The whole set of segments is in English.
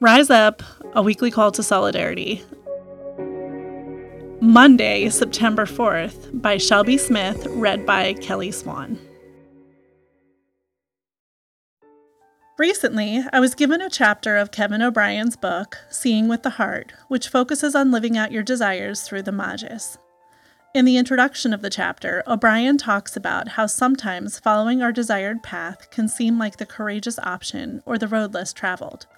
Rise Up, a weekly call to solidarity. Monday, September 4th, by Shelby Smyth, read by Kelly Swan. Recently, I was given a chapter of Kevin O'Brien's book, Seeing with the Heart, which focuses on living out your desires through the Magis. In the introduction of the chapter, O'Brien talks about how sometimes following our desired path can seem like the courageous option or the road less traveled.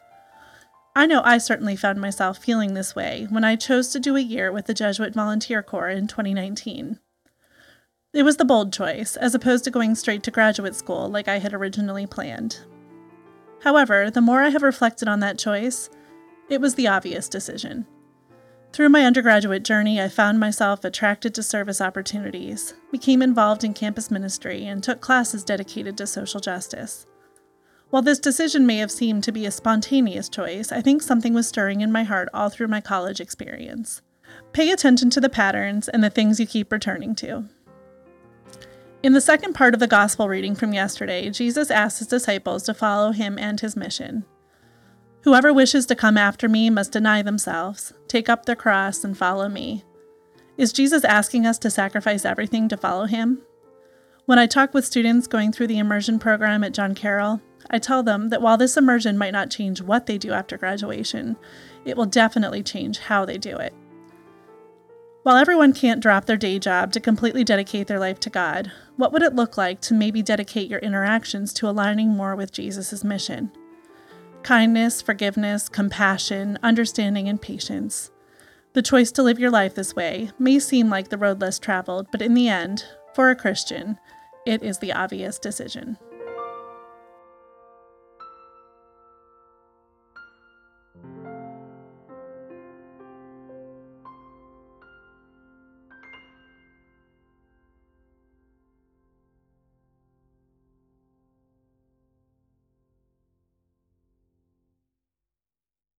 I know I certainly found myself feeling this way when I chose to do a year with the Jesuit Volunteer Corps in 2019. It was the bold choice, as opposed to going straight to graduate school like I had originally planned. However, the more I have reflected on that choice, it was the obvious decision. Through my undergraduate journey, I found myself attracted to service opportunities, became involved in campus ministry, and took classes dedicated to social justice. While this decision may have seemed to be a spontaneous choice, I think something was stirring in my heart all through my college experience. Pay attention to the patterns and the things you keep returning to. In the second part of the gospel reading from yesterday, Jesus asked his disciples to follow him and his mission. Whoever wishes to come after me must deny themselves, take up their cross, and follow me. Is Jesus asking us to sacrifice everything to follow him? When I talk with students going through the immersion program at John Carroll, I tell them that while this immersion might not change what they do after graduation, it will definitely change how they do it. While everyone can't drop their day job to completely dedicate their life to God, what would it look like to maybe dedicate your interactions to aligning more with Jesus' mission? Kindness, forgiveness, compassion, understanding, and patience. The choice to live your life this way may seem like the road less traveled, but in the end, for a Christian, it is the obvious decision.